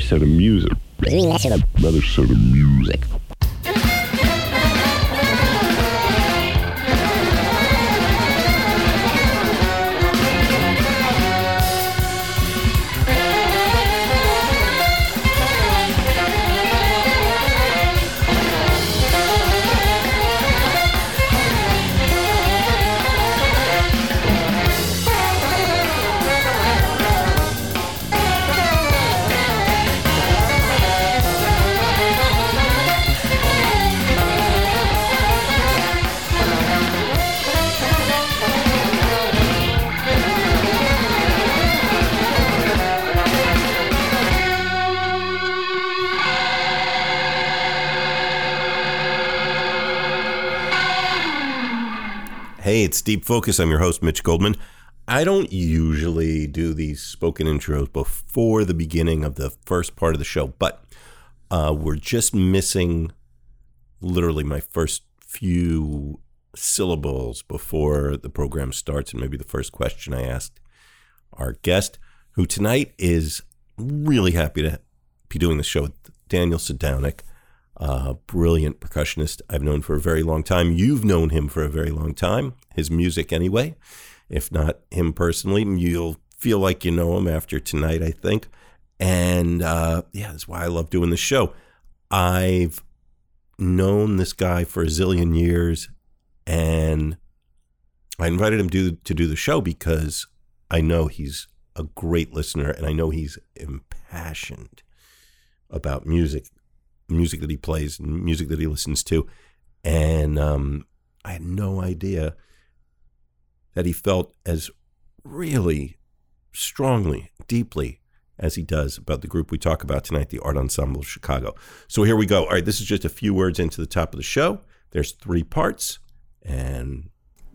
Set of music. Set of music. Hey, it's Deep Focus. I'm your host, Mitch Goldman. I don't usually do these spoken intros before the beginning of the first part of the show, but uh, we're just missing literally my first few syllables before the program starts, and maybe the first question I asked our guest, who tonight is really happy to be doing the show with Daniel Sadownick uh, brilliant percussionist I've known for a very long time. You've known him for a very long time, his music anyway. If not him personally, you'll feel like you know him after tonight, I think. And uh, yeah, that's why I love doing the show. I've known this guy for a zillion years, and I invited him to, to do the show because I know he's a great listener and I know he's impassioned about music music that he plays and music that he listens to. And um, I had no idea that he felt as really strongly, deeply as he does about the group we talk about tonight, the Art Ensemble of Chicago. So here we go. All right, this is just a few words into the top of the show. There's three parts. And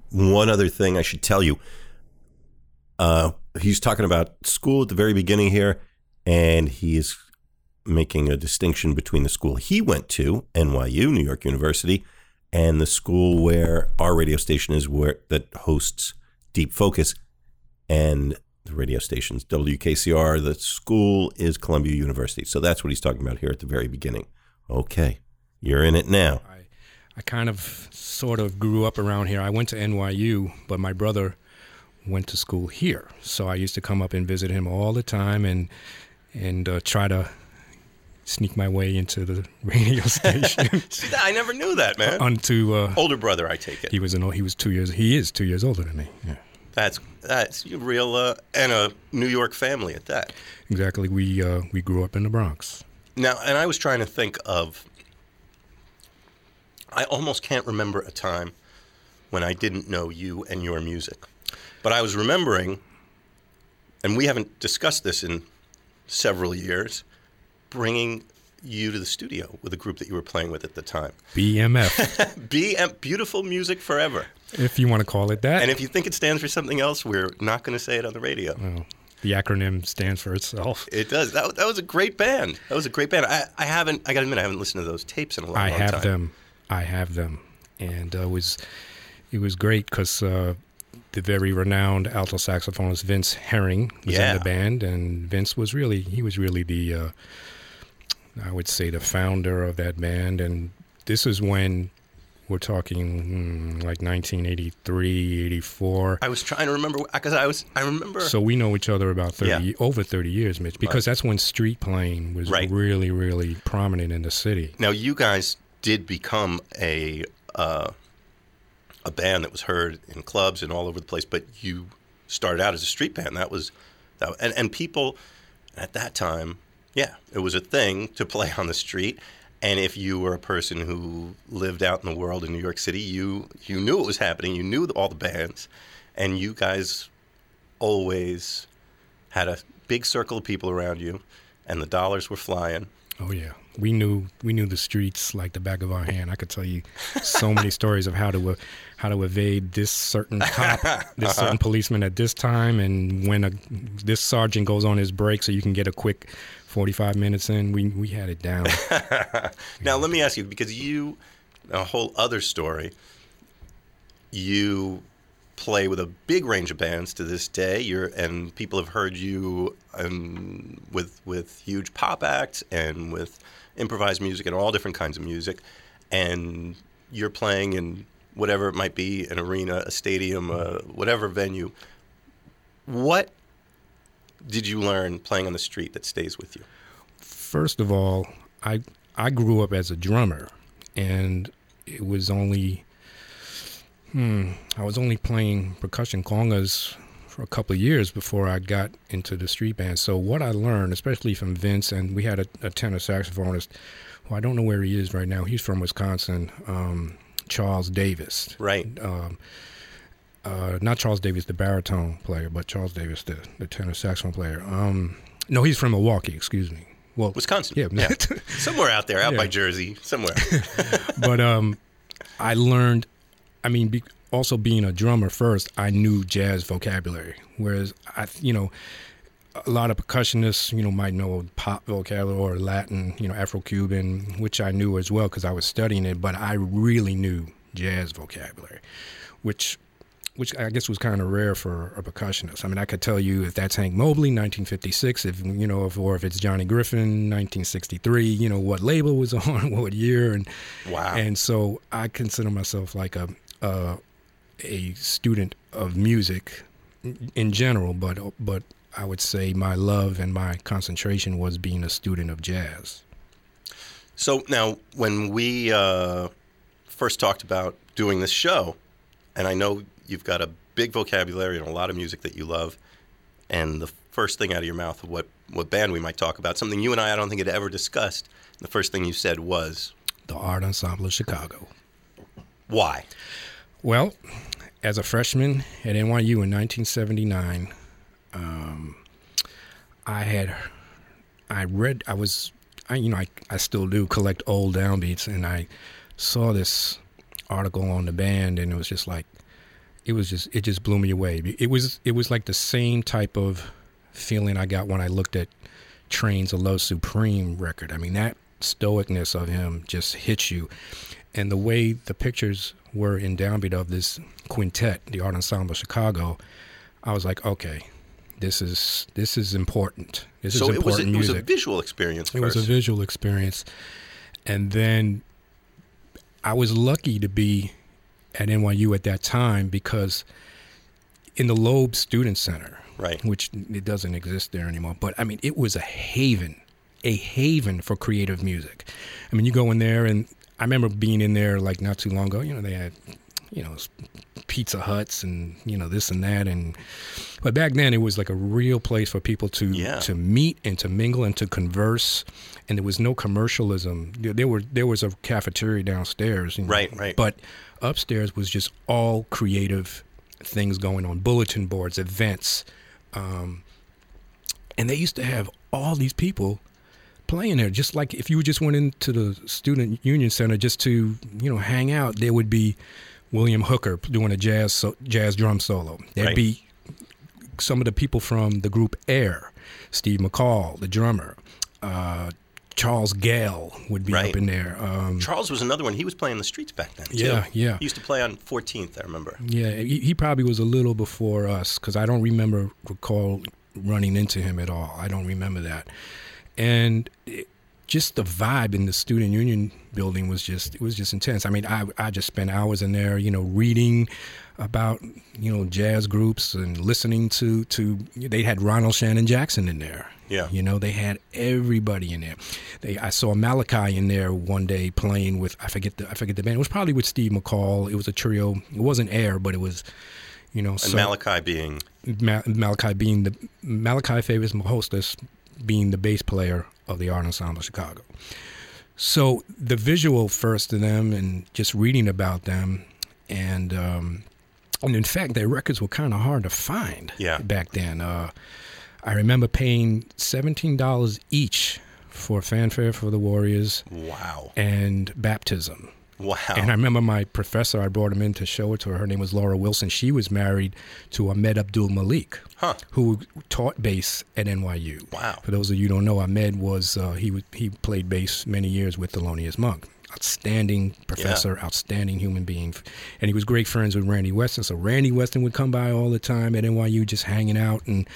one other thing I should tell you uh, he's talking about school at the very beginning here, and he is making a distinction between the school he went to, NYU, New York University, and the school where our radio station is, where that hosts Deep Focus, and the radio stations WKCR. The school is Columbia University, so that's what he's talking about here at the very beginning. Okay, you're in it now. I, I kind of sort of grew up around here. I went to NYU, but my brother went to school here, so I used to come up and visit him all the time and and uh, try to sneak my way into the radio station. I never knew that, man. Onto uh, older brother, I take it. He was an he was two years. He is two years older than me. Yeah. That's that's real uh, and a New York family at that. Exactly. We uh, we grew up in the Bronx. Now, and I was trying to think of. I almost can't remember a time when I didn't know you and your music, but I was remembering, and we haven't discussed this in several years bringing you to the studio with a group that you were playing with at the time. BMF. BM, beautiful music forever. If you want to call it that. And if you think it stands for something else, we're not going to say it on the radio. Oh, the acronym stands for itself. It does. That, that was a great band. That was a great band. I, I haven't. I got to admit, I haven't listened to those tapes in a long, time. I have them. I have them, and uh, it was it was great because. Uh, the very renowned alto saxophonist Vince Herring was Yeah. in the band, and Vince was really he was really the uh, I would say the founder of that band. And this is when we're talking hmm, like 1983, 84. I was trying to remember because I was. I remember. So we know each other about 30, Yeah. over 30 years, Mitch, because that's when street playing was Right. really, really prominent in the city. now you guys did become a uh, a band that was heard in clubs and all over the place, but you started out as a street band. That was that, and and people at that time, yeah, it was a thing to play on the street. And if you were a person who lived out in the world in New York City, you you knew it was happening. You knew all the bands, and you guys always had a big circle of people around you, and the dollars were flying. Oh yeah, we knew we knew the streets like the back of our hand. I could tell you so many stories of how to uh, how to evade this certain cop, this certain policeman at this time, and when a this sergeant goes on his break, so you can get a quick forty five minutes in. We we had it down. Now, let me ask you because you, a whole other story, you play with a big range of bands to this day. You're and people have heard you um, with with huge pop acts and with improvised music and all different kinds of music. And you're playing in whatever it might be, an arena, a stadium, uh, whatever venue. What did you learn playing on the street that stays with you? First of all, I I grew up as a drummer, and it was only hmm, I was only playing percussion congas for a couple of years before I got into the street band. So what I learned, especially from Vince, and we had a, a tenor saxophonist, who I don't know where he is right now. He's from Wisconsin, um, Charles Davis. Right. Um, uh, not Charles Davis, the baritone player, but Charles Davis, the, the tenor saxophone player. Um, no, he's from Milwaukee. Excuse me. Well, Wisconsin. Yeah, somewhere out there, out Yeah. by Jersey, somewhere. but um, I learned. I mean, be, also being a drummer first, I knew jazz vocabulary. Whereas I, you know, a lot of percussionists, you know, might know pop vocabulary or Latin, you know, Afro-Cuban, which I knew as well because I was studying it. But I really knew jazz vocabulary, which which I guess was kind of rare for a percussionist. I mean, I could tell you if that's Hank Mobley, 1956, if you know, if, or if it's Johnny Griffin, 1963. You know what label was on, what year, and Wow. and so I consider myself like a a, a student of music in general, but but I would say my love and my concentration was being a student of jazz. So now, when we uh, first talked about doing this show, and I know you've got a big vocabulary and a lot of music that you love, and the first thing out of your mouth of what, what band we might talk about, something you and I, I don't think had ever discussed, the first thing you said was, The Art Ensemble of Chicago. why? Well, as a freshman at NYU in 1979, um, I had I read I was I you know I, I still do collect old downbeats and I saw this article on the band and it was just like it was just it just blew me away. It was it was like the same type of feeling I got when I looked at Trane's A Love Supreme record. I mean that stoicness of him just hits you and the way the pictures were in downbeat of this quintet, the Art Ensemble of Chicago, I was like, okay, this is this is important. This so is it was, a, important it was a visual experience It first. was a visual experience, and then I was lucky to be at NYU at that time because in the Loeb Student Center, Right. which it doesn't exist there anymore. But I mean, it was a haven, a haven for creative music. I mean, you go in there, and I remember being in there like not too long ago. You know, they had, you know, Pizza Huts and you know this and that, and but back then it was like a real place for people to Yeah. to meet and to mingle and to converse. And there was no commercialism. There were there was a cafeteria downstairs, you know, Right, right. But upstairs was just all creative things going on, bulletin boards, events, um, and they used to have all these people playing there. Just like if you just went into the student union center just to you know hang out, there would be William Hooker doing a jazz so, jazz drum solo. There'd Right. be some of the people from the group Air, Steve McCall, the drummer. Uh, Charles Gayle would be Right. up in there. Um, Charles was another one. He was playing the streets back then. too. Yeah, yeah. He used to play on 14th, I remember. Yeah, he, he probably was a little before us because I don't remember recall running into him at all. I don't remember that, and it, just the vibe in the student union building was just it was just intense. I mean, I I just spent hours in there, you know, reading about you know jazz groups and listening to to they had Ronald Shannon Jackson in there. Yeah. You know, they had everybody in there. They I saw Malachi in there one day playing with I forget the I forget the band. It was probably with Steve McCall. It was a trio. It wasn't Air, but it was you know And so Malachi being, Ma- Malachi being the Malachi Favors Maghostut being the bass player of the Art Ensemble Chicago. So the visual first to them and just reading about them and um, and in fact their records were kind of hard to find Yeah. back then. Uh, I remember paying seventeen dollars each for Fanfare for the Warriors wow. and Baptism. Wow. And I remember my professor, I brought him in to show it to her. Her name was Laura Wilson. She was married to Ahmed Abdul Malik, Huh. who taught bass at NYU. Wow. For those of you who don't know, Ahmed was, uh, he, he played bass many years with Thelonious Monk. Outstanding professor, outstanding human being, and he was great friends with Randy Weston. So Randy Weston would come by all the time at NYU, just hanging out, and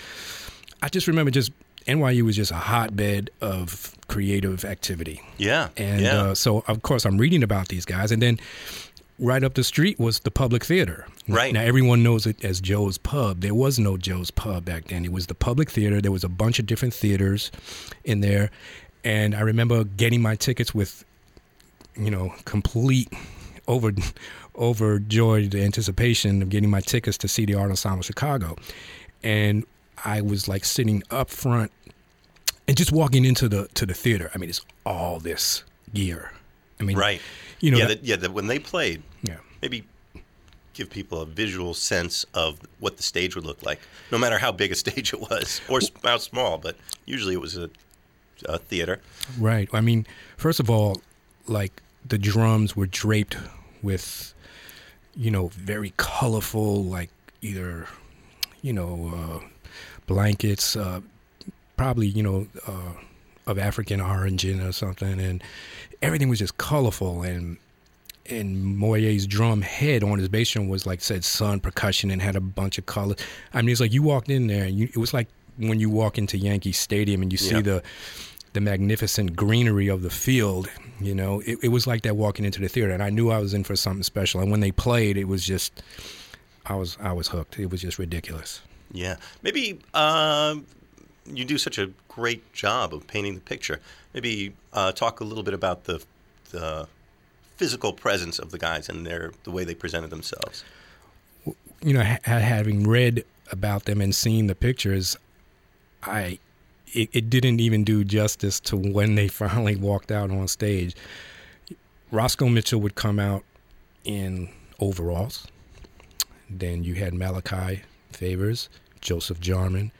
I just remember just NYU was just a hotbed of creative activity. Yeah. And yeah. uh, so, of course, I'm reading about these guys. And then right up the street was the public theater. Right. Now, everyone knows it as Joe's Pub. There was no Joe's Pub back then. It was the public theater. There was a bunch of different theaters in there. And I remember getting my tickets with, you know, complete over overjoyed anticipation of getting my tickets to see the Art Ensemble Chicago. And I was like sitting up front and just walking into the to the theater. I mean, it's all this gear. I mean, right. You know, yeah, that- that, yeah. When they played, yeah. maybe give people a visual sense of what the stage would look like, no matter how big a stage it was or how small. But usually it was a, a theater. Right. I mean, first of all, like the drums were draped with, you know, very colorful, like either, you know, uh, blankets, uh, probably, you know, uh, of African origin or something, and everything was just colorful and. And Moye's drum head on his bass drum was like said Sun percussion and had a bunch of colors. I mean, it's like you walked in there and you, it was like when you walk into Yankee Stadium and you see Yeah. the the magnificent greenery of the field. You know, it, it was like that walking into the theater, and I knew I was in for something special. And when they played, it was just, I was I was hooked. It was just ridiculous. Yeah. Maybe um, you do such a great job of painting the picture. Maybe uh, talk a little bit about the the physical presence of the guys and their the way they presented themselves. You know, ha- having read about them and seen the pictures, I it, it didn't even do justice to when they finally walked out on stage. Roscoe Mitchell would come out in overalls. Then you had Malachi Favors, Joseph Jarman,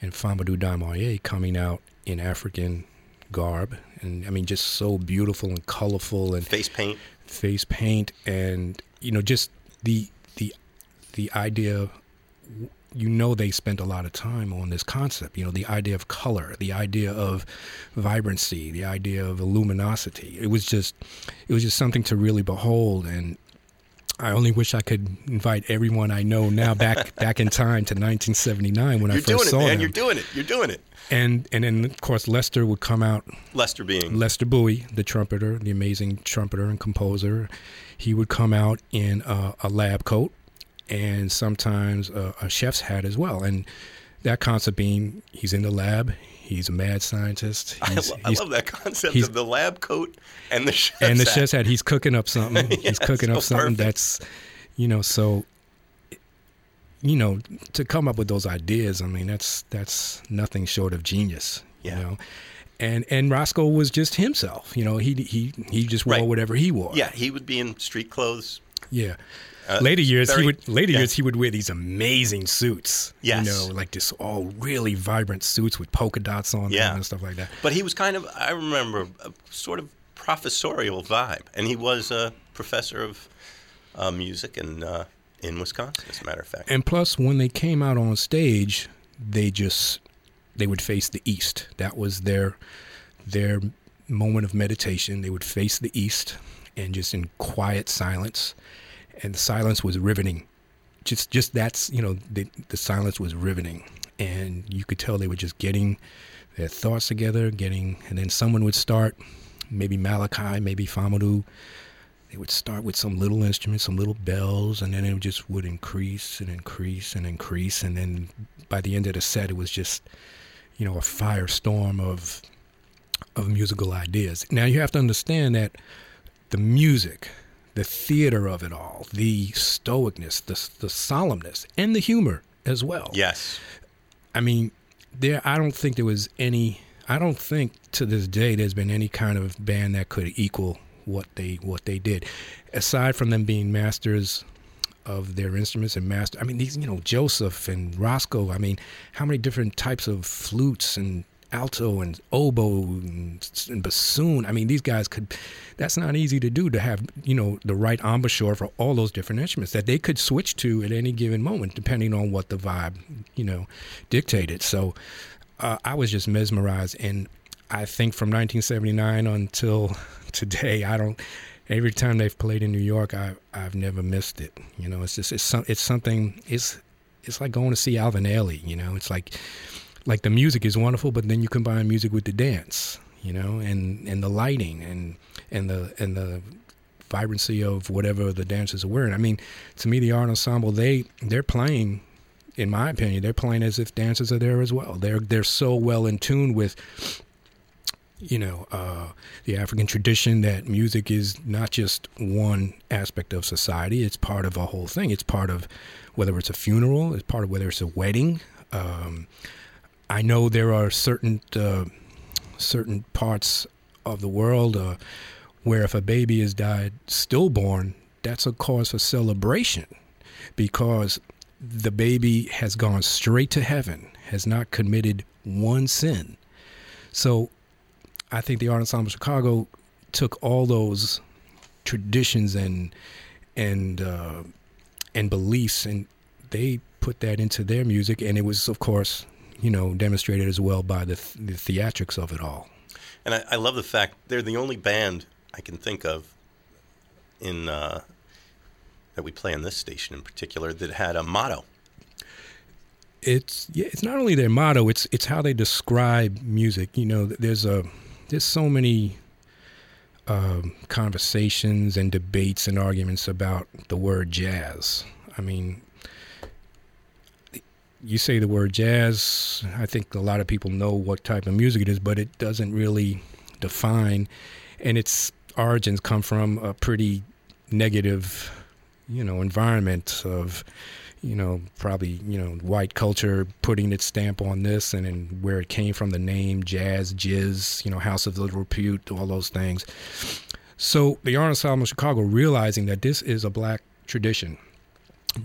and Famoudou Don Moye coming out in African garb. And I mean, just so beautiful and colorful and Face paint. face paint and you know just the the the idea you know they spent a lot of time on this concept you know the idea of color the idea of vibrancy the idea of luminosity it was just it was just something to really behold and I only wish I could invite everyone I know now back back in time to 1979 when I You're first doing it, saw man. You're doing it. You're doing it. and and then of course Lester would come out Lester being Lester Bowie, the trumpeter, the amazing trumpeter and composer, he would come out in a, a lab coat and sometimes a, a chef's hat as well. And that concept being he's in the lab, he's a mad scientist, I, he's, lo- I love that concept of the lab coat and the chef's hat. and the hat. chef's hat. He's cooking up something. Yeah, he's cooking so up something perfect. that's, you know, so. You know, to come up with those ideas, I mean, that's that's nothing short of genius. Yeah. You know, and and Roscoe was just himself. You know, he he he just wore Right. whatever he wore. Yeah, he would be in street clothes. Yeah. Uh, later years, very- he would later yeah. years he would wear these amazing suits. Yes. You know, like this all really vibrant suits with polka dots on Yeah. them and stuff like that. But he was kind of, I remember, a sort of professorial vibe. And he was a professor of uh, music in, uh, in Wisconsin, as a matter of fact. And plus, when they came out on stage, they just they would face the east. That was their their moment of meditation. They would face the east and just in quiet silence, and the silence was riveting. Just just that's you know the the silence was riveting, and you could tell they were just getting their thoughts together, getting, and then someone would start, maybe Malachi, maybe Famoudou, they would start with some little instruments, some little bells, and then it just would increase and increase and increase. And then by the end of the set, it was just, you know, a firestorm of of musical ideas. Now you have to understand that the music, the theater of it all, the stoicness, the the solemnness, and the humor as well. yes. I mean, there. I don't think there was any. I don't think to this day there's been any kind of band that could equal what they what they did, aside from them being masters of their instruments and master. I mean, these you know Joseph and Roscoe. I mean, how many different types of flutes and alto and oboe and, and bassoon. I mean, these guys could. That's not easy to do to have you know the right embouchure for all those different instruments that they could switch to at any given moment, depending on what the vibe you know dictated. So uh, I was just mesmerized, and I think from 1979 until today, I don't. Every time they've played in New York, I I've never missed it. You know, it's just it's some it's something. It's it's like going to see Alvin Ailey. You know, it's like like the music is wonderful, but then you combine music with the dance. You know, and and the lighting and and the and the vibrancy of whatever the dancers are wearing. I mean, to me, the art ensemble they they're playing in my opinion, they're playing as if dancers are there as well. They're they're so well in tune with you know uh, the African tradition that music is not just one aspect of society; it's part of a whole thing. It's part of whether it's a funeral, it's part of whether it's a wedding. Um, I know there are certain uh, certain parts of the world uh, where if a baby has died stillborn, that's a cause for celebration because the baby has gone straight to heaven, has not committed one sin. So I think the Art Ensemble of Chicago took all those traditions and and uh, and beliefs and they put that into their music and it was of course you know demonstrated as well by the, the theatrics of it all and I, I, love the fact they're the only band i can think of in uh, that we play on this station in particular that had a motto. It's yeah, it's not only their motto; it's it's how they describe music. You know, there's a there's so many um, conversations and debates and arguments about the word jazz. I mean, you say the word jazz, I think a lot of people know what type of music it is, but it doesn't really define, and its origins come from a pretty negative you know environment of you know probably you know white culture putting its stamp on this and, and where it came from the name jazz jizz you know house of little repute all those things. So the art ensemble of chicago realizing that this is a black tradition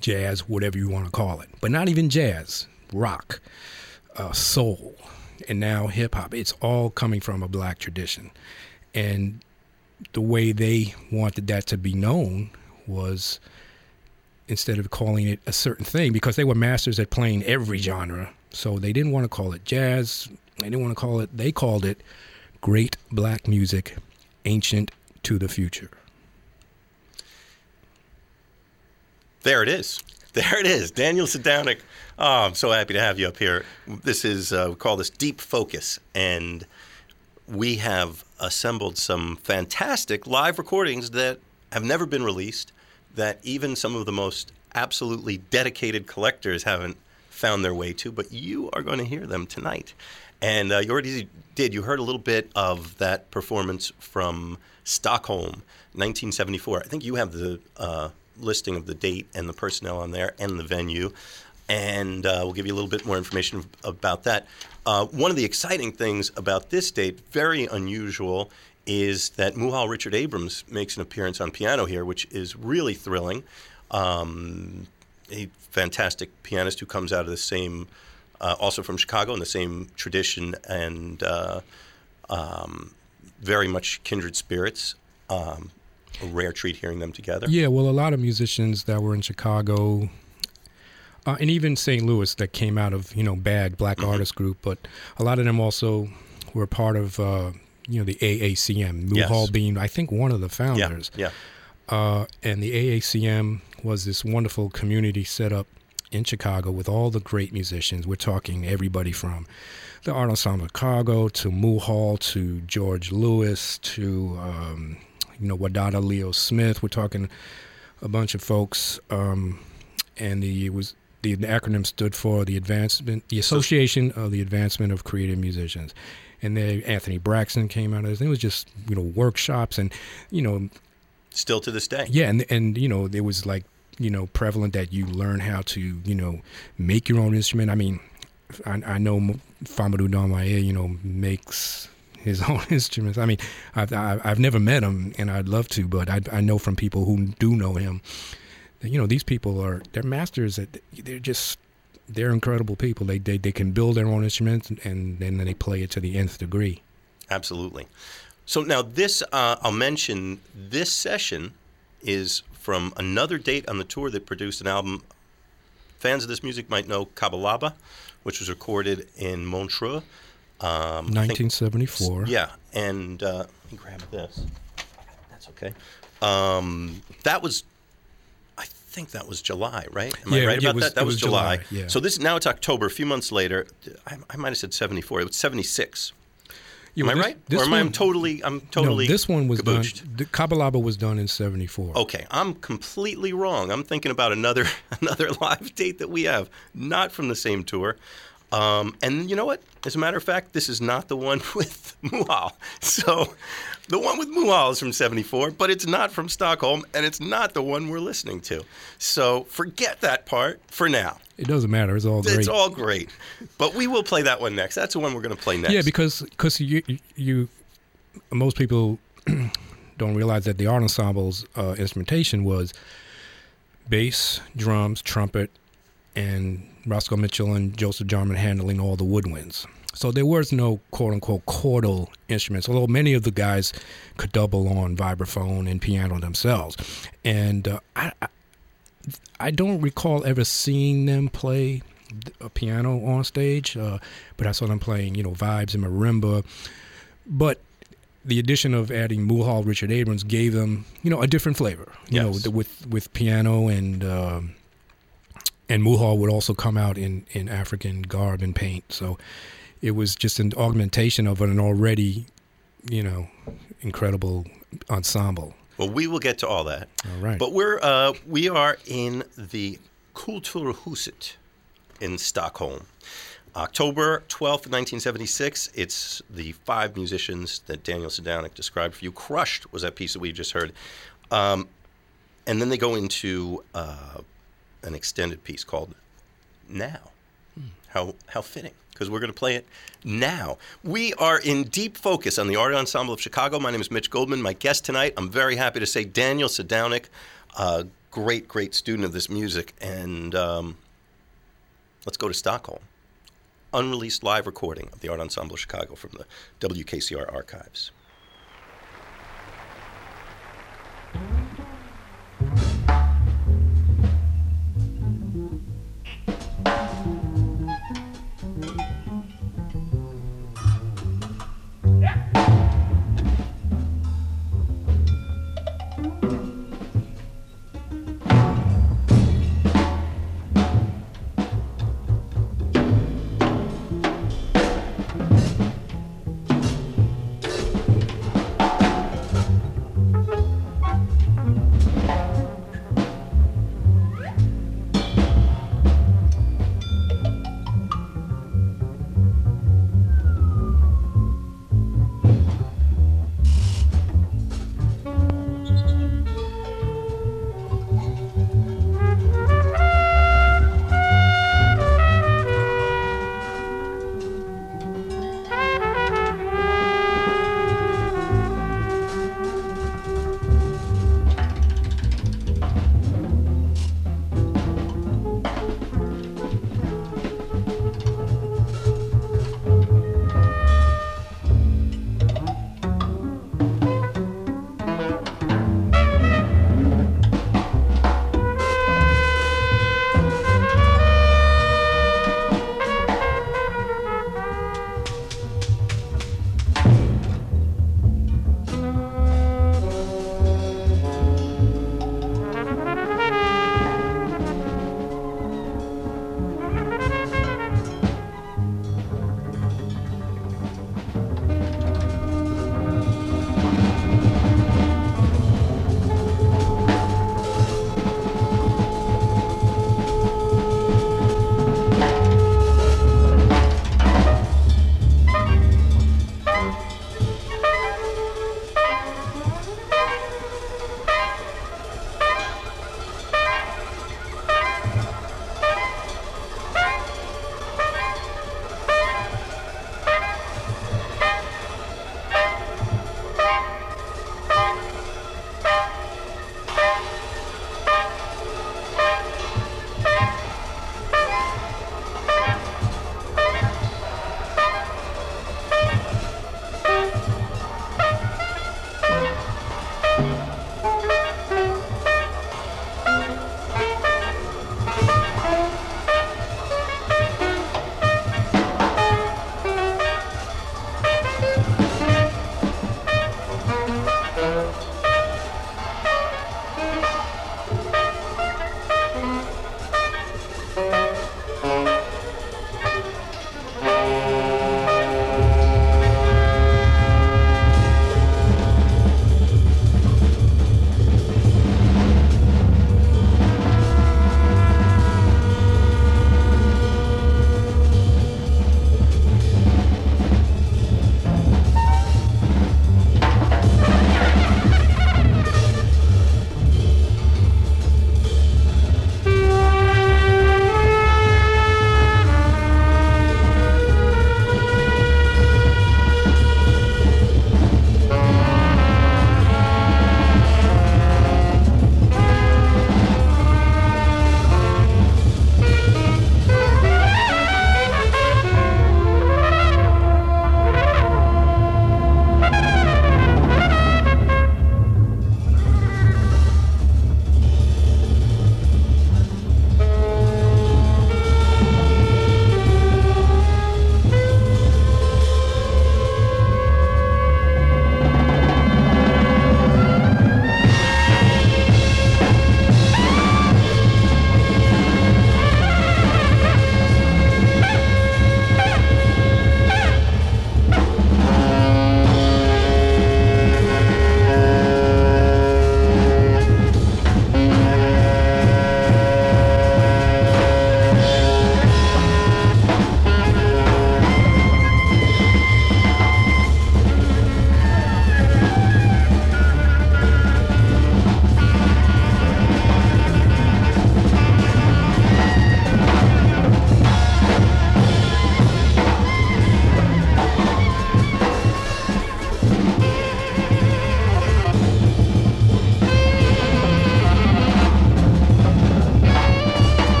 jazz whatever you want to call it but not even jazz rock uh, soul and now hip-hop it's all coming from a black tradition and the way they wanted that to be known was instead of calling it a certain thing because they were masters at playing every genre. So they didn't want to call it jazz. They didn't want to call it, they called it great black music, ancient to the future. There it is. There it is. Daniel Sadownick. Oh, I'm so happy to have you up here. This is, uh, we call this Deep Focus. And we have assembled some fantastic live recordings that have never been released that even some of the most absolutely dedicated collectors haven't found their way to, but you are going to hear them tonight. And uh, you already did. You heard a little bit of that performance from Stockholm, 1974. I think you have the uh, listing of the date and the personnel on there and the venue. And uh, we'll give you a little bit more information about that. Uh, one of the exciting things about this date, very unusual, is that Muhal Richard Abrams makes an appearance on piano here, which is really thrilling. Um, a fantastic pianist who comes out of the same, uh, also from Chicago, in the same tradition and uh, um, very much kindred spirits. Um, a rare treat hearing them together. Yeah, well, a lot of musicians that were in Chicago. Uh, and even St. Louis that came out of you know bad black mm-hmm. artist group, but a lot of them also were part of uh, you know the AACM. Muhal yes. being I think one of the founders. Yeah. yeah. Uh, and the AACM was this wonderful community set up in Chicago with all the great musicians. We're talking everybody from the Art Ensemble of Chicago to Muhal to George Lewis to um, you know Wadada Leo Smith. We're talking a bunch of folks, um, and the it was the acronym stood for the advancement, the Association of the Advancement of Creative Musicians and then Anthony Braxton came out of this. It was just you know workshops and you know still to this day. Yeah, and and you know it was like you know prevalent that you learn how to you know make your own instrument. I mean, I, I know Famoudou Don Moye, you know, makes his own instruments. I mean, I've I've never met him, and I'd love to, but I I know from people who do know him. That, you know, these people are they're masters. At, they're just they're incredible people. They, they they can build their own instruments and then they play it to the nth degree. Absolutely. So now this uh, I'll mention this session is from another date on the tour that produced an album. Fans of this music might know Kabalaba, which was recorded in Montreux. Um, I think- 1974. yeah, and uh, let me grab this. That's okay. Um, that was, I think that was July, right? Am I right about was- that? That was, was July. July, yeah. So this now it's October. A few months later, I, I might have said seventy four. It was seventy six. Yeah, Am I right? this or am I one- I'm totally? I'm totally. no, this one was kabooshed. done. The Kabalaba was done in 74. Okay, I'm completely wrong. I'm thinking about another another live date that we have, not from the same tour. Um, and you know what? As a matter of fact, this is not the one with Muhal. So, the one with Muhal is from '74, but it's not from Stockholm, and it's not the one we're listening to. So, forget that part for now. It doesn't matter. It's all great. It's all great, but we will play that one next. That's the one we're going to play next. Yeah, because because you you most people don't realize that the art ensemble's uh, instrumentation was bass, drums, trumpet, and Roscoe Mitchell and Joseph Jarman handling all the woodwinds. So there was no quote unquote chordal instruments, although many of the guys could double on vibraphone and piano themselves. And uh, I, I don't recall ever seeing them play a piano on stage, uh, but I saw them playing, you know, vibes and marimba. But the addition of adding Muhal, Richard Abrams gave them, you know, a different flavor. You Yes. know, with with piano and um, and Muhal would also come out in in African garb and paint. So it was just an augmentation of an already, you know, incredible ensemble. Well, we will get to all that. All right. But we're uh, we are in the Kulturhuset in Stockholm. October 12th, 1976. It's the five musicians that Daniel Sadownick described for you. Crushed was that piece that we just heard. Um, and then they go into uh, an extended piece called Now. How, how fitting, because we're going to play it now. We are in deep focus on the Art Ensemble of Chicago. My name is Mitch Goldman. My guest tonight, I'm very happy to say, Daniel Sadownick, a great, great student of this music. And um, let's go to Stockholm. Unreleased live recording of the Art Ensemble of Chicago from the WKCR archives.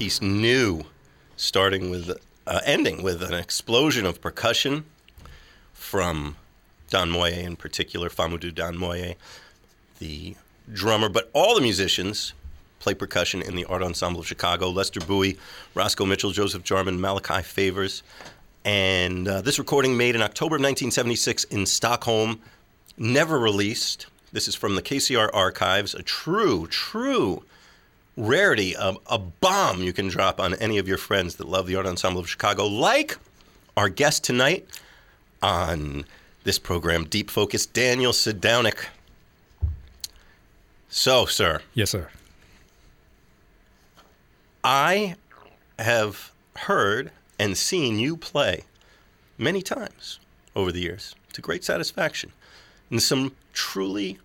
Piece new, starting with, uh, ending with an explosion of percussion from Don Moye in particular, Famoudou Don Moye, the drummer, but all the musicians play percussion in the Art Ensemble of Chicago. Lester Bowie, Roscoe Mitchell, Joseph Jarman, Malachi Favors. And uh, this recording made in October of 1976 in Stockholm, never released. This is from the KCR archives, a true, true rarity, a, a bomb you can drop on any of your friends that love the Art Ensemble of Chicago, like our guest tonight on this program, Deep Focus, Daniel Sadownick. So, sir, Yes, sir. I have heard and seen you play many times over the years to great satisfaction in some truly,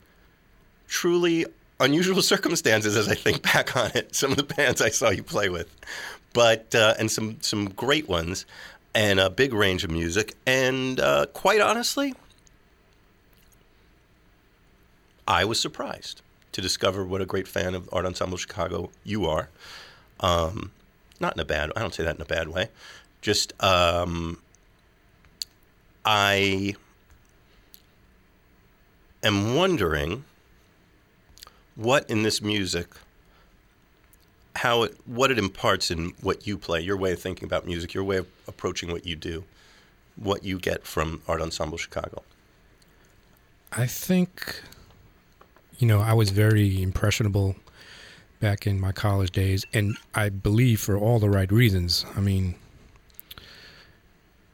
truly unusual circumstances as I think back on it. Some of the bands I saw you play with, but uh, and some some great ones, and a big range of music. And uh, quite honestly, I was surprised to discover what a great fan of Art Ensemble Chicago you are. Um, not in a bad. I don't say that in a bad way. Just um, I am wondering what in this music, how it, what it imparts in what you play, your way of thinking about music, your way of approaching what you do, what you get from Art Ensemble Chicago. I think, you know, I was very impressionable back in my college days, and I believe for all the right reasons. I mean,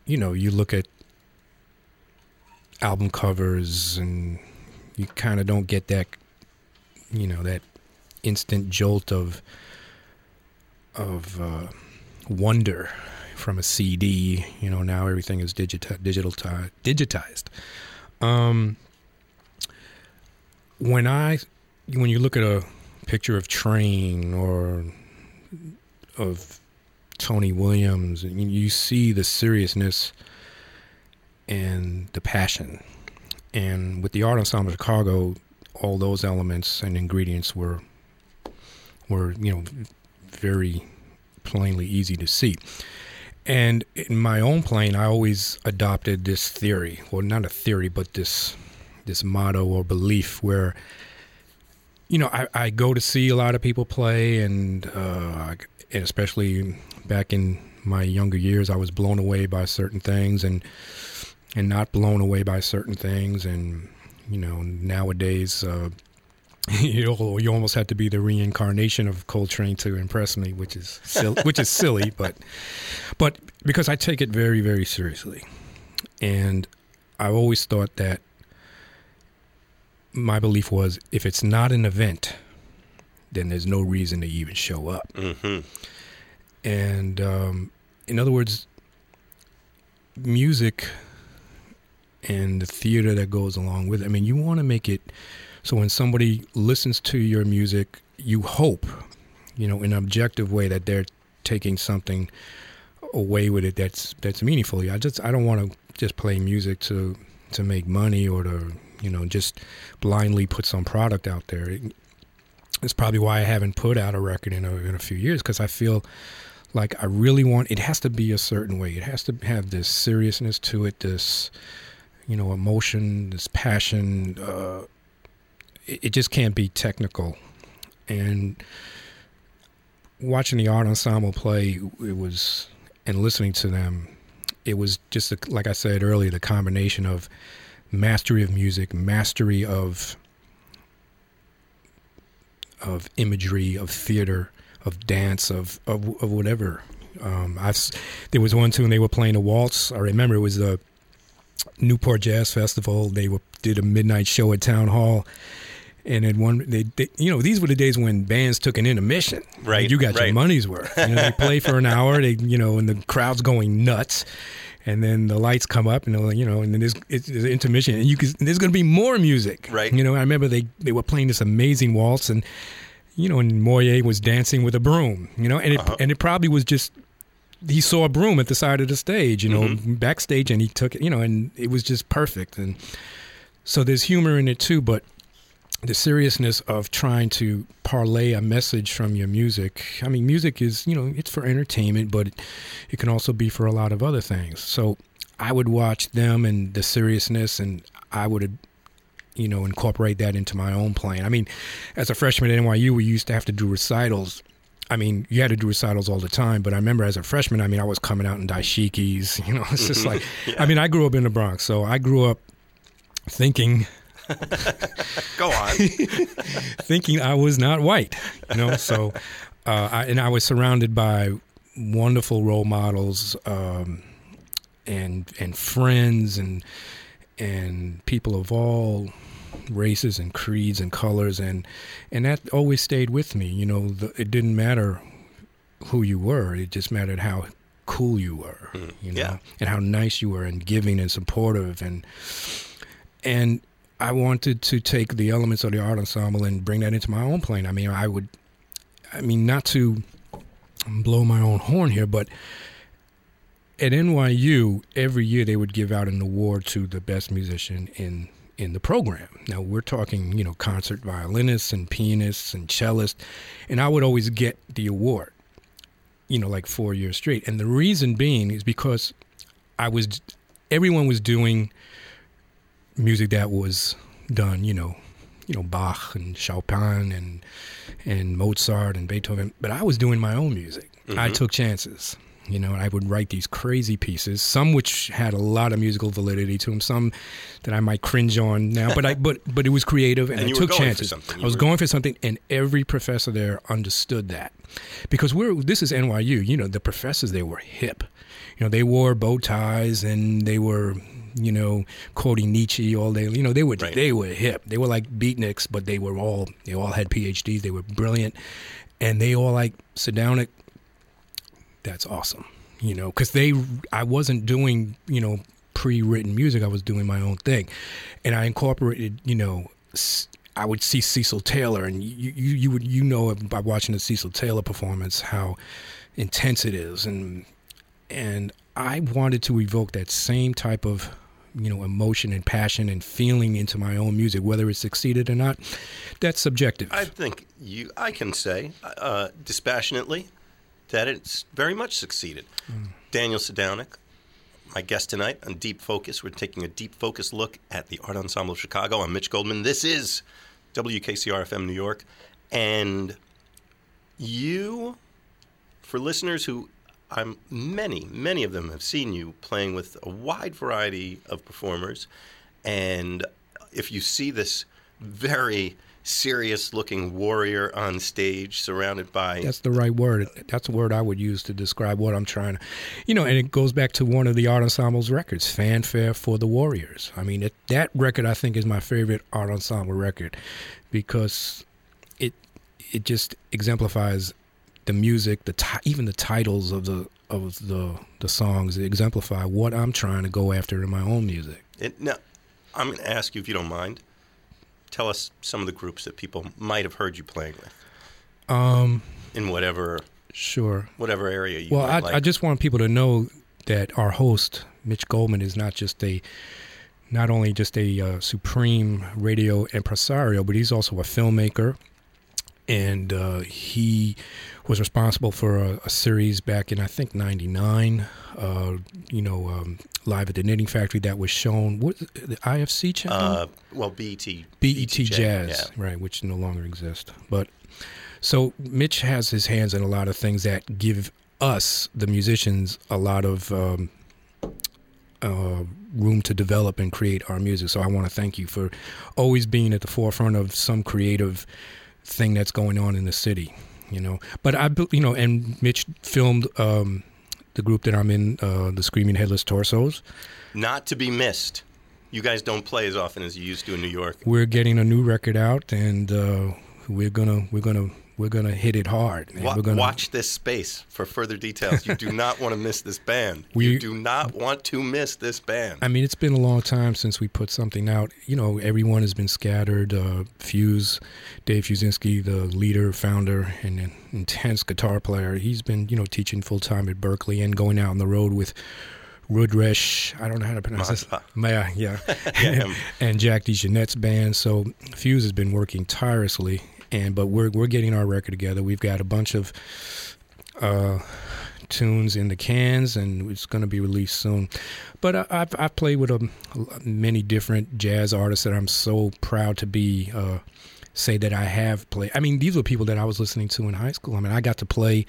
you know, you look at album covers and you kind of don't get that, you know, that instant jolt of of uh, wonder from a CD. You know, now everything is digita- digital digitized. Um, when I when you look at a picture of Trane or of Tony Williams, you see the seriousness and the passion. And with the Art Ensemble of Chicago, all those elements and ingredients were were you know very plainly easy to see. And in my own plane, I always adopted this theory, well, not a theory, but this this motto or belief where you know I, I go to see a lot of people play and, uh, and especially back in my younger years I was blown away by certain things and and not blown away by certain things and You know, nowadays, uh, you you almost have to be the reincarnation of Coltrane to impress me, which is silly, which is silly, but but because I take it very very seriously, and I've always thought that my belief was if it's not an event, then there's no reason to even show up. Mm-hmm. And um, in other words, music and the theater that goes along with it. I mean, you want to make it so when somebody listens to your music, you hope, you know, in an objective way that they're taking something away with it that's that's meaningful. I just I don't want to just play music to to make money or to you know just blindly put some product out there. It, it's probably why I haven't put out a record in a, in a few years because I feel like I really want it has to be a certain way. It has to have this seriousness to it, this you know emotion, this passion. Uh, it, it just can't be technical. And watching the art ensemble play, it was and listening to them, it was just a, like I said earlier, the combination of mastery of music, mastery of of imagery, of theater, of dance, of of, of whatever. Um, I've there was one tune they were playing a waltz. I remember it was the Newport Jazz Festival. They were did a midnight show at Town Hall. And then one, they, they, you know, these were the days when bands took an intermission. Right, you got right. your money's worth. You know, they play for an hour. They, you know, and the crowd's going nuts and then the lights come up, and you know, and then there's it's, an intermission, and you can there's going to be more music, Right. You know, I remember they they were playing this amazing waltz, and you know, and Moye was dancing with a broom, you know, and it Uh-huh. and it probably was just he saw a broom at the side of the stage, you know, Mm-hmm. backstage, and he took it, you know, and it was just perfect, and so there's humor in it too, but the seriousness of trying to parlay a message from your music. I mean, music is, you know, it's for entertainment, but it, it can also be for a lot of other things. So I would watch them and the seriousness, and I would, you know, incorporate that into my own playing. I mean, as a freshman at NYU, we used to have to do recitals. I mean, you had to do recitals all the time, but I remember as a freshman, I mean, I was coming out in dashikis, you know, it's just like, I mean, I grew up in the Bronx, so I grew up thinking Go on. thinking I was not white, you know. So, uh, I, and I was surrounded by wonderful role models um, and and friends and and people of all races and creeds and colors and and that always stayed with me. You know, the, it didn't matter who you were; it just mattered how cool you were, hmm, you know, yeah. and how nice you were and giving and supportive and and I wanted to take the elements of the art ensemble and bring that into my own plane. I mean, I would, I mean, not to blow my own horn here, but at NYU, every year they would give out an award to the best musician in in the program. Now we're talking, you know, concert violinists and pianists and cellists, and I would always get the award, you know, like four years straight. And the reason being is because I was, everyone was doing music that was done, you know, you know Bach and Chopin and and Mozart and Beethoven, but I was doing my own music. I mm-hmm. took chances. You know, I would write these crazy pieces, some which had a lot of musical validity to them, some that I might cringe on now, but I but but it was creative and, And I took chances. I was were- going for something and every professor there understood that. Because we're this is NYU, you know, the professors there were hip. You know, they wore bow ties and they were you know, quoting Nietzsche all day. You know, they were Right. they were hip. They were like beatniks, but they were all they all had PhDs. They were brilliant, and they all like Sadownick. That's awesome, you know, because they I wasn't doing you know pre-written music. I was doing my own thing, and I incorporated you know. i would see Cecil Taylor, and you, you you would you know by watching the Cecil Taylor performance how intense it is, and and I wanted to evoke that same type of you know emotion and passion and feeling into my own music whether it succeeded or not that's subjective I think you. I can say uh, dispassionately that it's very much succeeded. Daniel Sadownick, my guest tonight on Deep Focus. We're taking a deep focus look at the Art Ensemble of Chicago. I'm Mitch Goldman. This is WKCR FM New York, and you, for listeners who I'm many, many of them have seen you playing with a wide variety of performers, and if you see this very serious looking warrior on stage surrounded by That's the right word. That's the word I would use to describe what I'm trying to, you know, and it goes back to one of the art ensemble's records, Fanfare for the Warriors. I mean, it, that record I think is my favorite art ensemble record because it it just exemplifies the music, the ti- even the titles of the of the the songs exemplify what I'm trying to go after in my own music. it. Now, I'm going to ask you if you don't mind. Tell us some of the groups that people might have heard you playing with Um, in whatever sure. whatever area you Well, I, like. I just want people to know that our host, Mitch Goldman, is not just a not only just a uh, supreme radio impresario, but he's also a filmmaker. And uh, he was responsible for a, a series back in I think '99. Uh, you know, um, live at the Knitting Factory that was shown. What the IFC channel? uh, well, BET. BET Jazz, yeah. right, which no longer exists. But so Mitch has his hands in a lot of things that give us, the musicians, a lot of um, uh, room to develop and create our music. So I want to thank you for always being at the forefront of some creative thing that's going on in the city. You know, but I, you know, and Mitch filmed um, the group that I'm in, uh, the Screaming Headless Torsos. Not to be missed. You guys don't play as often as you used to in New York. we're getting a new record out and uh, we're gonna we're gonna we're gonna hit it hard man. Wa- we're gonna watch this space for further details. You do not want to miss this band. We- you do not want to miss this band. I mean, it's been a long time since we put something out. You know, everyone has been scattered. Uh, Fuse, Dave Fiuczynski, the leader, founder, and an intense guitar player, he's been, you know, teaching full time at Berklee and going out on the road with Rudresh. I don't know how to pronounce this. Maya, yeah. Yeah, him. and Jack DeJohnette's band. So Fuse has been working tirelessly, and but we're we're getting our record together. We've got a bunch of uh, tunes in the cans, and it's going to be released soon. But I, I've I've played with um, many different jazz artists that I'm so proud to be. Uh, say that I have played. I mean, these were people that I was listening to in high school. I mean, I got to play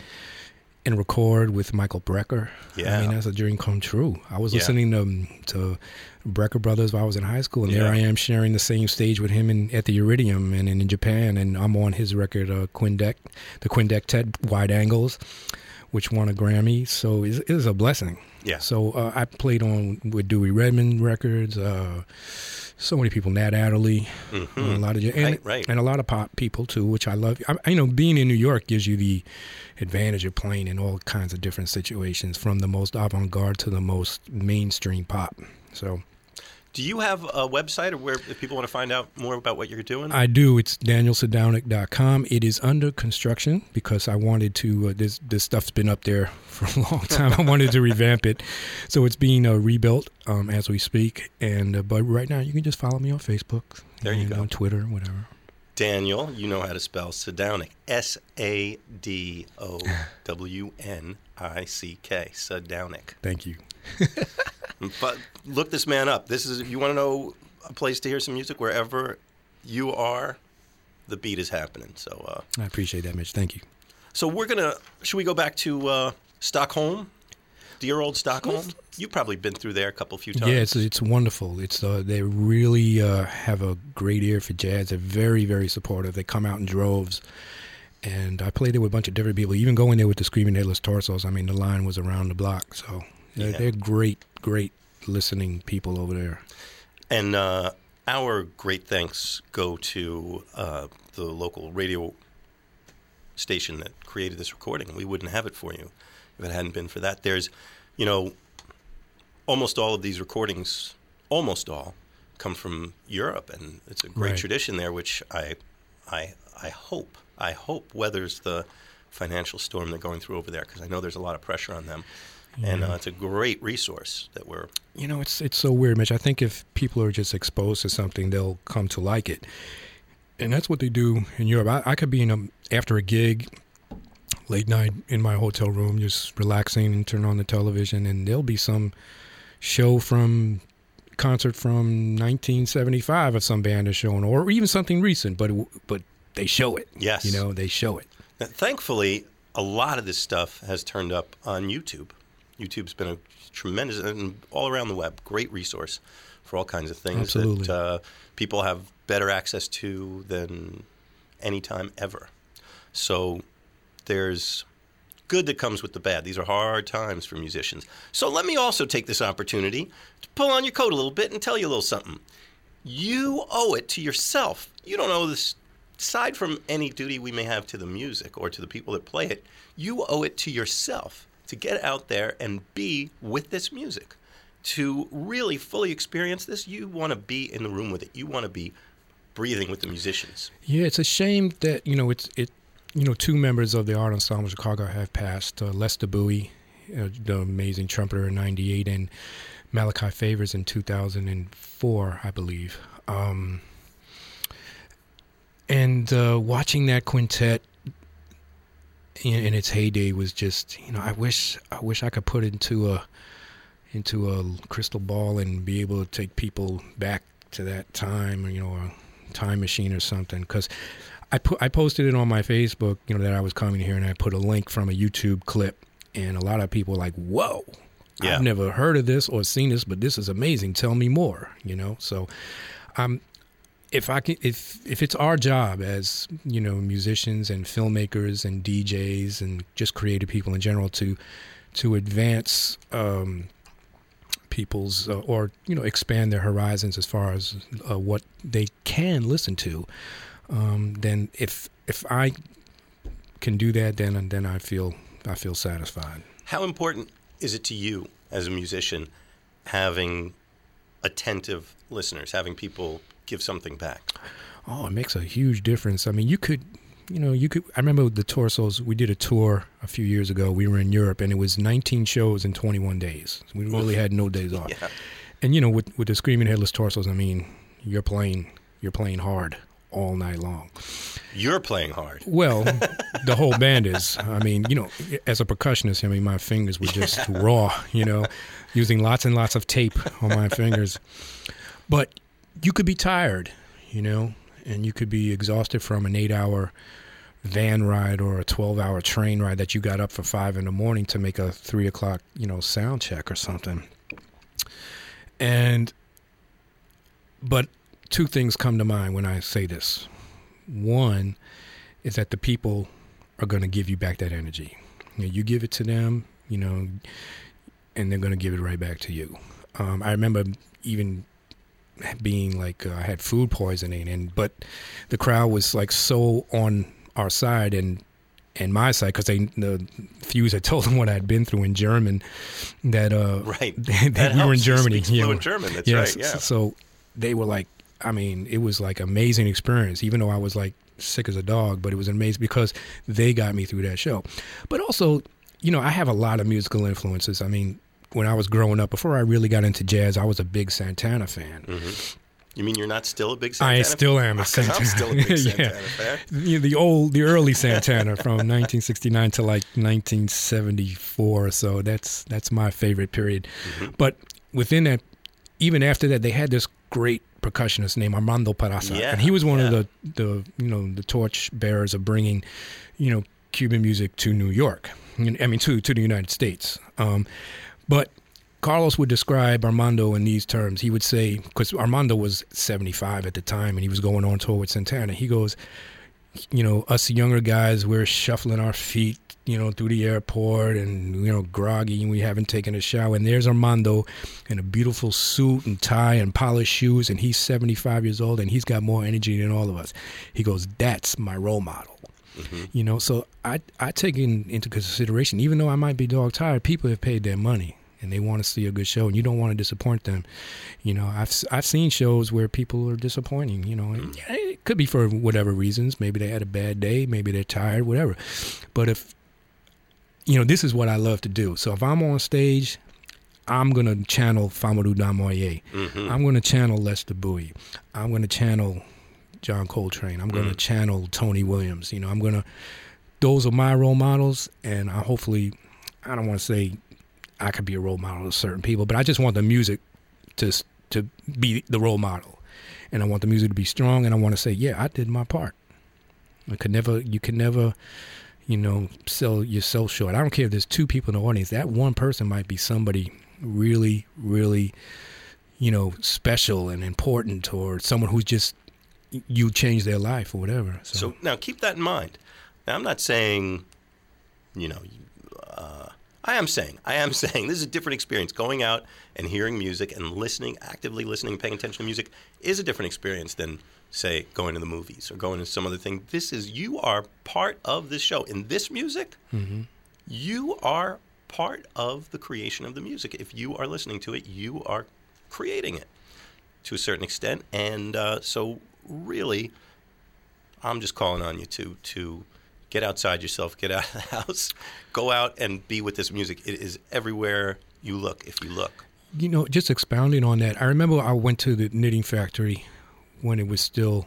and record with Michael Brecker. Yeah. I mean, that's a dream come true. I was Yeah. listening to, to Brecker Brothers while I was in high school, and there I am sharing the same stage with him in, at the Iridium and in, in Japan, and I'm on his record, uh, Quindeck, the Quindectet Wide Angles, which won a Grammy. So it's, it's a blessing. Yeah. So uh, I played on with Dewey Redman records. Uh, so many people, Nat Adderley, a lot of and, Mm-hmm. Right, right. and a lot of pop people too, which I love. I, you know, being in New York gives you the advantage of playing in all kinds of different situations, from the most avant-garde to the most mainstream pop. So Do you have a website or where if people want to find out more about what you're doing? I do. It's danielsadownick.com. It is under construction because I wanted to. Uh, this this stuff's been up there for a long time. I wanted to revamp it, so it's being uh, rebuilt um, as we speak. And uh, but right now, you can just follow me on Facebook. There you go. On Twitter, whatever. Daniel, you know how to spell Sadownick. S A D O W N I C K. Sadownick. Thank you. But look this man up. This is if you want to know a place to hear some music wherever you are. The beat is happening. So, uh, I appreciate that, Mitch. Thank you. so we're gonna. Should we go back to uh, Stockholm, dear old Stockholm? You've probably been through there a couple few times. Yeah, it's it's wonderful. It's uh, they really uh, have a great ear for jazz. They're very very supportive. They come out in droves, and I played there with a bunch of different people. Even going there with the Screaming Headless Torsos. I mean, the line was around the block. So they're, Yeah. they're great great listening people over there. And uh, our great thanks go to uh, the local radio station that created this recording. We wouldn't have it for you if it hadn't been for that. There's, you know, almost all of these recordings, almost all, come from Europe, and it's a great Right. tradition there, which I, I, I hope, I hope weathers the financial storm they're going through over there, because I know there's a lot of pressure on them. And uh, it's a great resource that we're You know, it's it's so weird, Mitch. I think if people are just exposed to something, they'll come to like it, and that's what they do in Europe. I, I could be in a after a gig, late night in my hotel room, just relaxing and turn on the television, and there'll be some show from concert from 1975 of some band is showing, or even something recent, but but they show it. Yes. you know, they show it. Now, thankfully, a lot of this stuff has turned up on YouTube. YouTube's been a tremendous and all around the web, great resource for all kinds of things Absolutely. that uh, people have better access to than any time ever. So there's good that comes with the bad. These are hard times for musicians. So let me also take this opportunity to pull on your coat a little bit and tell you a little something. You owe it to yourself. You don't owe this, aside from any duty we may have to the music or to the people that play it, you owe it to yourself to get out there and be with this music. To really fully experience this, you want to be in the room with it. You want to be breathing with the musicians. Yeah, it's a shame that you know it's it. You know, two members of the Art Ensemble Chicago have passed: uh, Lester Bowie, uh, the amazing trumpeter in '98, and Malachi Favors in 2004, I believe. Um, and uh, watching that quintet in, in its heyday was just, you know, I wish I wish I could put into a into a crystal ball and be able to take people back to that time, you know, a time machine or something. Because I put I posted it on my Facebook, you know, that I was coming here, and I put a link from a YouTube clip, and a lot of people were like, "Whoa." Yeah. I've never heard of this or seen this, but this is amazing. Tell me more, you know. So, um, if I can, if if it's our job as you know musicians and filmmakers and DJs and just creative people in general to to advance um, people's uh, or you know expand their horizons as far as uh, what they can listen to, um, then if if I can do that, then then I feel I feel satisfied. How important is it to you as a musician having attentive listeners, having people give something back? Oh, it makes a huge difference. I mean, you could, you know, you could. I remember the Torsos. We did a tour a few years ago. We were in Europe, and it was 19 shows in 21 days. We really had no days off. Yeah. And you know, with with the Screaming Headless Torsos, I mean, you're playing you're playing hard all night long. You're playing hard. Well, the whole band is. I mean, you know, as a percussionist, I mean, my fingers were just raw. You know, using lots and lots of tape on my fingers. But you could be tired, you know, and you could be exhausted from an eight-hour van ride or a 12-hour train ride that you got up for five in the morning to make a three o'clock, you know, sound check or something. And, but two things come to mind when I say this. One is that the people are going to give you back that energy. You, know, you give it to them, you know, and they're going to give it right back to you. Um, I remember even being like uh, I had food poisoning, and but the crowd was like so on our side and and my side because they the Fuze had told them what I had been through in German that uh Right. that, That we were in Germany speaks yeah, fluent German. That's yes, right. Yeah. so they were like I mean it was like amazing experience even though I was like sick as a dog but it was amazing because they got me through that show but also you know I have a lot of musical influences I mean when I was growing up before I really got into jazz I was a big Santana fan You mean you're not still a big Santana? I still am a 'Cause I'm still a big Yeah. Santana fan. you the old, the early Santana from 1969 to like 1974 or so. That's that's my favorite period. Mm-hmm. But within that, even after that, they had this great percussionist named Armando Peraza, Yeah, and he was one of the the you know the torch bearers of bringing, you know, Cuban music to New York. I mean, to to the United States. Um, but Carlos would describe Armando in these terms. He would say, because Armando was 75 at the time and he was going on tour with Santana, he goes, you know, us younger guys, we're shuffling our feet, you know, through the airport and, you know, groggy and we haven't taken a shower. And there's Armando in a beautiful suit and tie and polished shoes and he's 75 years old and he's got more energy than all of us. He goes, that's my role model. Mm-hmm. You know, so I I take in, into consideration, even though I might be dog tired, people have paid their money and they want to see a good show, and you don't want to disappoint them. You know, I've I've seen shows where people are disappointing. You know, and mm. it could be for whatever reasons. Maybe they had a bad day, maybe they're tired, whatever. But if you know, this is what I love to do. So if I'm on stage, I'm gonna channel Famoudou Don Moye. Mm-hmm. I'm gonna channel Lester Bowie. I'm gonna channel John Coltrane. I'm gonna mm. channel Tony Williams. You know, I'm gonna. Those are my role models, and I hopefully, I don't want to say I could be a role model to certain people, but I just want the music to to be the role model, and I want the music to be strong, and I want to say, yeah, I did my part. I could never, you can never, you know, sell yourself short. I don't care if there's two people in the audience. That one person might be somebody really, really, you know, special and important or someone who's just you changed their life or whatever. So, So now keep that in mind. Now I'm not saying, you know, I am saying, I am saying this is a different experience. Going out and hearing music and listening, actively listening, paying attention to music is a different experience than, say, going to the movies or going to some other thing. This is, you are part of this show. In this music, you are part of the creation of the music. If you are listening to it, you are creating it to a certain extent. And uh, so, really, I'm just calling on you to to get outside yourself, get out of the house, go out and be with this music. It is everywhere you look. If you look, you know, just expounding on that, I remember I went to the knitting factory when it was still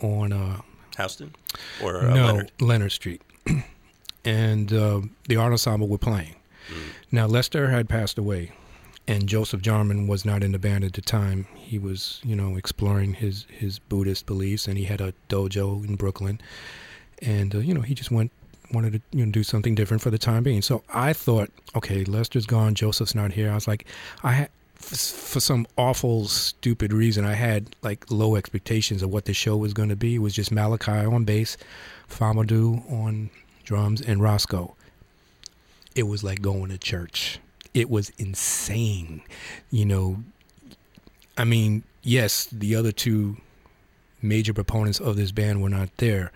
on uh, Houston or uh, no Leonard. Leonard Street, and uh, the art ensemble were playing. Now Lester had passed away, and Joseph Jarman was not in the band at the time. He was, you know, exploring his his Buddhist beliefs, and he had a dojo in Brooklyn, and uh, you know, he just went wanted to you know do something different for the time being. So I thought, okay, Lester's gone, Joseph's not here. I was like, I had for some awful stupid reason, I had like low expectations of what the show was going to be. It was just Malachi on bass, Famoudou on drums, and Roscoe. It was like going to church. It was insane. You know, I mean, yes, the other two major proponents of this band were not there,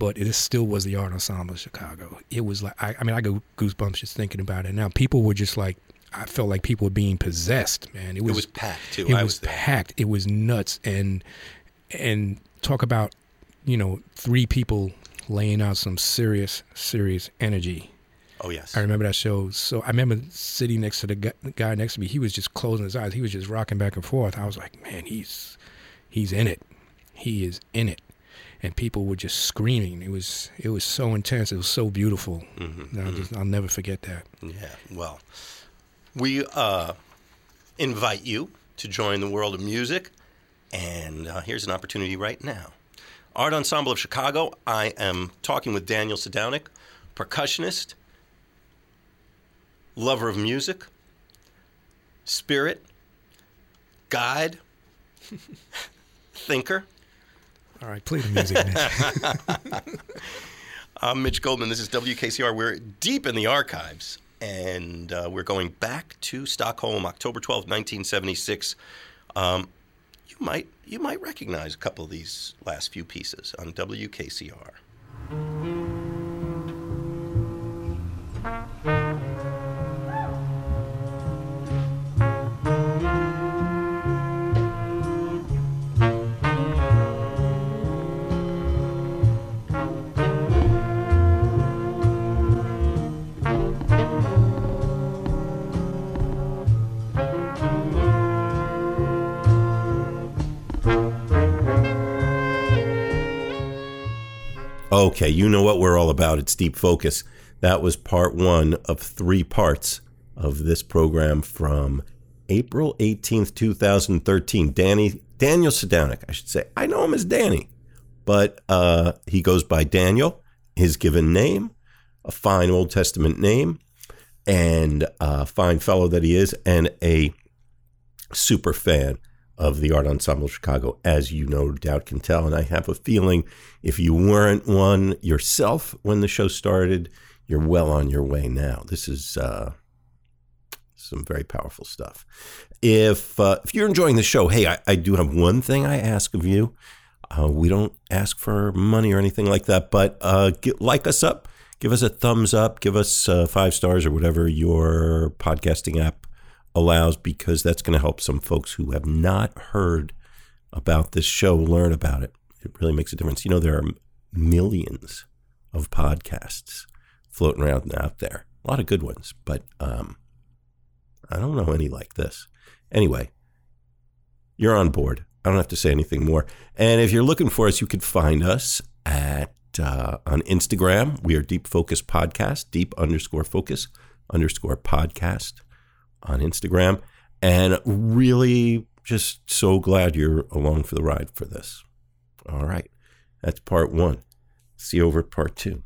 but it still was the art ensemble of Chicago. It was like, I, I mean, I go goosebumps just thinking about it now. People were just like, I felt like people were being possessed, man. It It was, was packed too. it I was, was packed. It was nuts, and and talk about you know three people laying out some serious, serious energy. Oh yes. I remember that show. So I remember sitting next to the guy, the guy next to me. He was just closing his eyes. He was just rocking back and forth. I was like, man, he's he's in it. He is in it. And people were just screaming. It was it was so intense. It was so beautiful. Mm-hmm, I'll, just, I'll never forget that. Yeah, well, we uh, invite you to join the world of music, and uh, here's an opportunity right now. Art Ensemble of Chicago, I am talking with Daniel Sadownick, percussionist, lover of music, spirit, guide, thinker. All right, play the music. Mitch. I'm Mitch Goldman. This is WKCR. We're deep in the archives, and uh, we're going back to Stockholm, October 12, 1976. Um, you might you might recognize a couple of these last few pieces on WKCR. Okay, you know what we're all about. It's Deep Focus. That was part one of three parts of this program from April 18th, 2013. Danny, Daniel Sadownick, I should say. I know him as Danny, but uh, he goes by Daniel, his given name, a fine Old Testament name, and a fine fellow that he is, and a super fan of the Art Ensemble of Chicago, as you no doubt can tell. And I have a feeling if you weren't one yourself when the show started, you're well on your way now. This is uh, some very powerful stuff. If uh, if you're enjoying the show, hey, I, I do have one thing I ask of you. Uh, we don't ask for money or anything like that, but uh, get, like us up, give us a thumbs up, give us uh, five stars or whatever your podcasting app allows, because that's going to help some folks who have not heard about this show learn about it. It really makes a difference. You know, there are millions of podcasts floating around out there, a lot of good ones, but um, I don't know any like this. Anyway, you're on board. I don't have to say anything more. And if you're looking for us, you can find us at uh, on Instagram. We are Deep Focus Podcast, Deep underscore Focus underscore Podcast on Instagram. And really, just so glad you're along for the ride for this. All right, that's part one. See you over part two.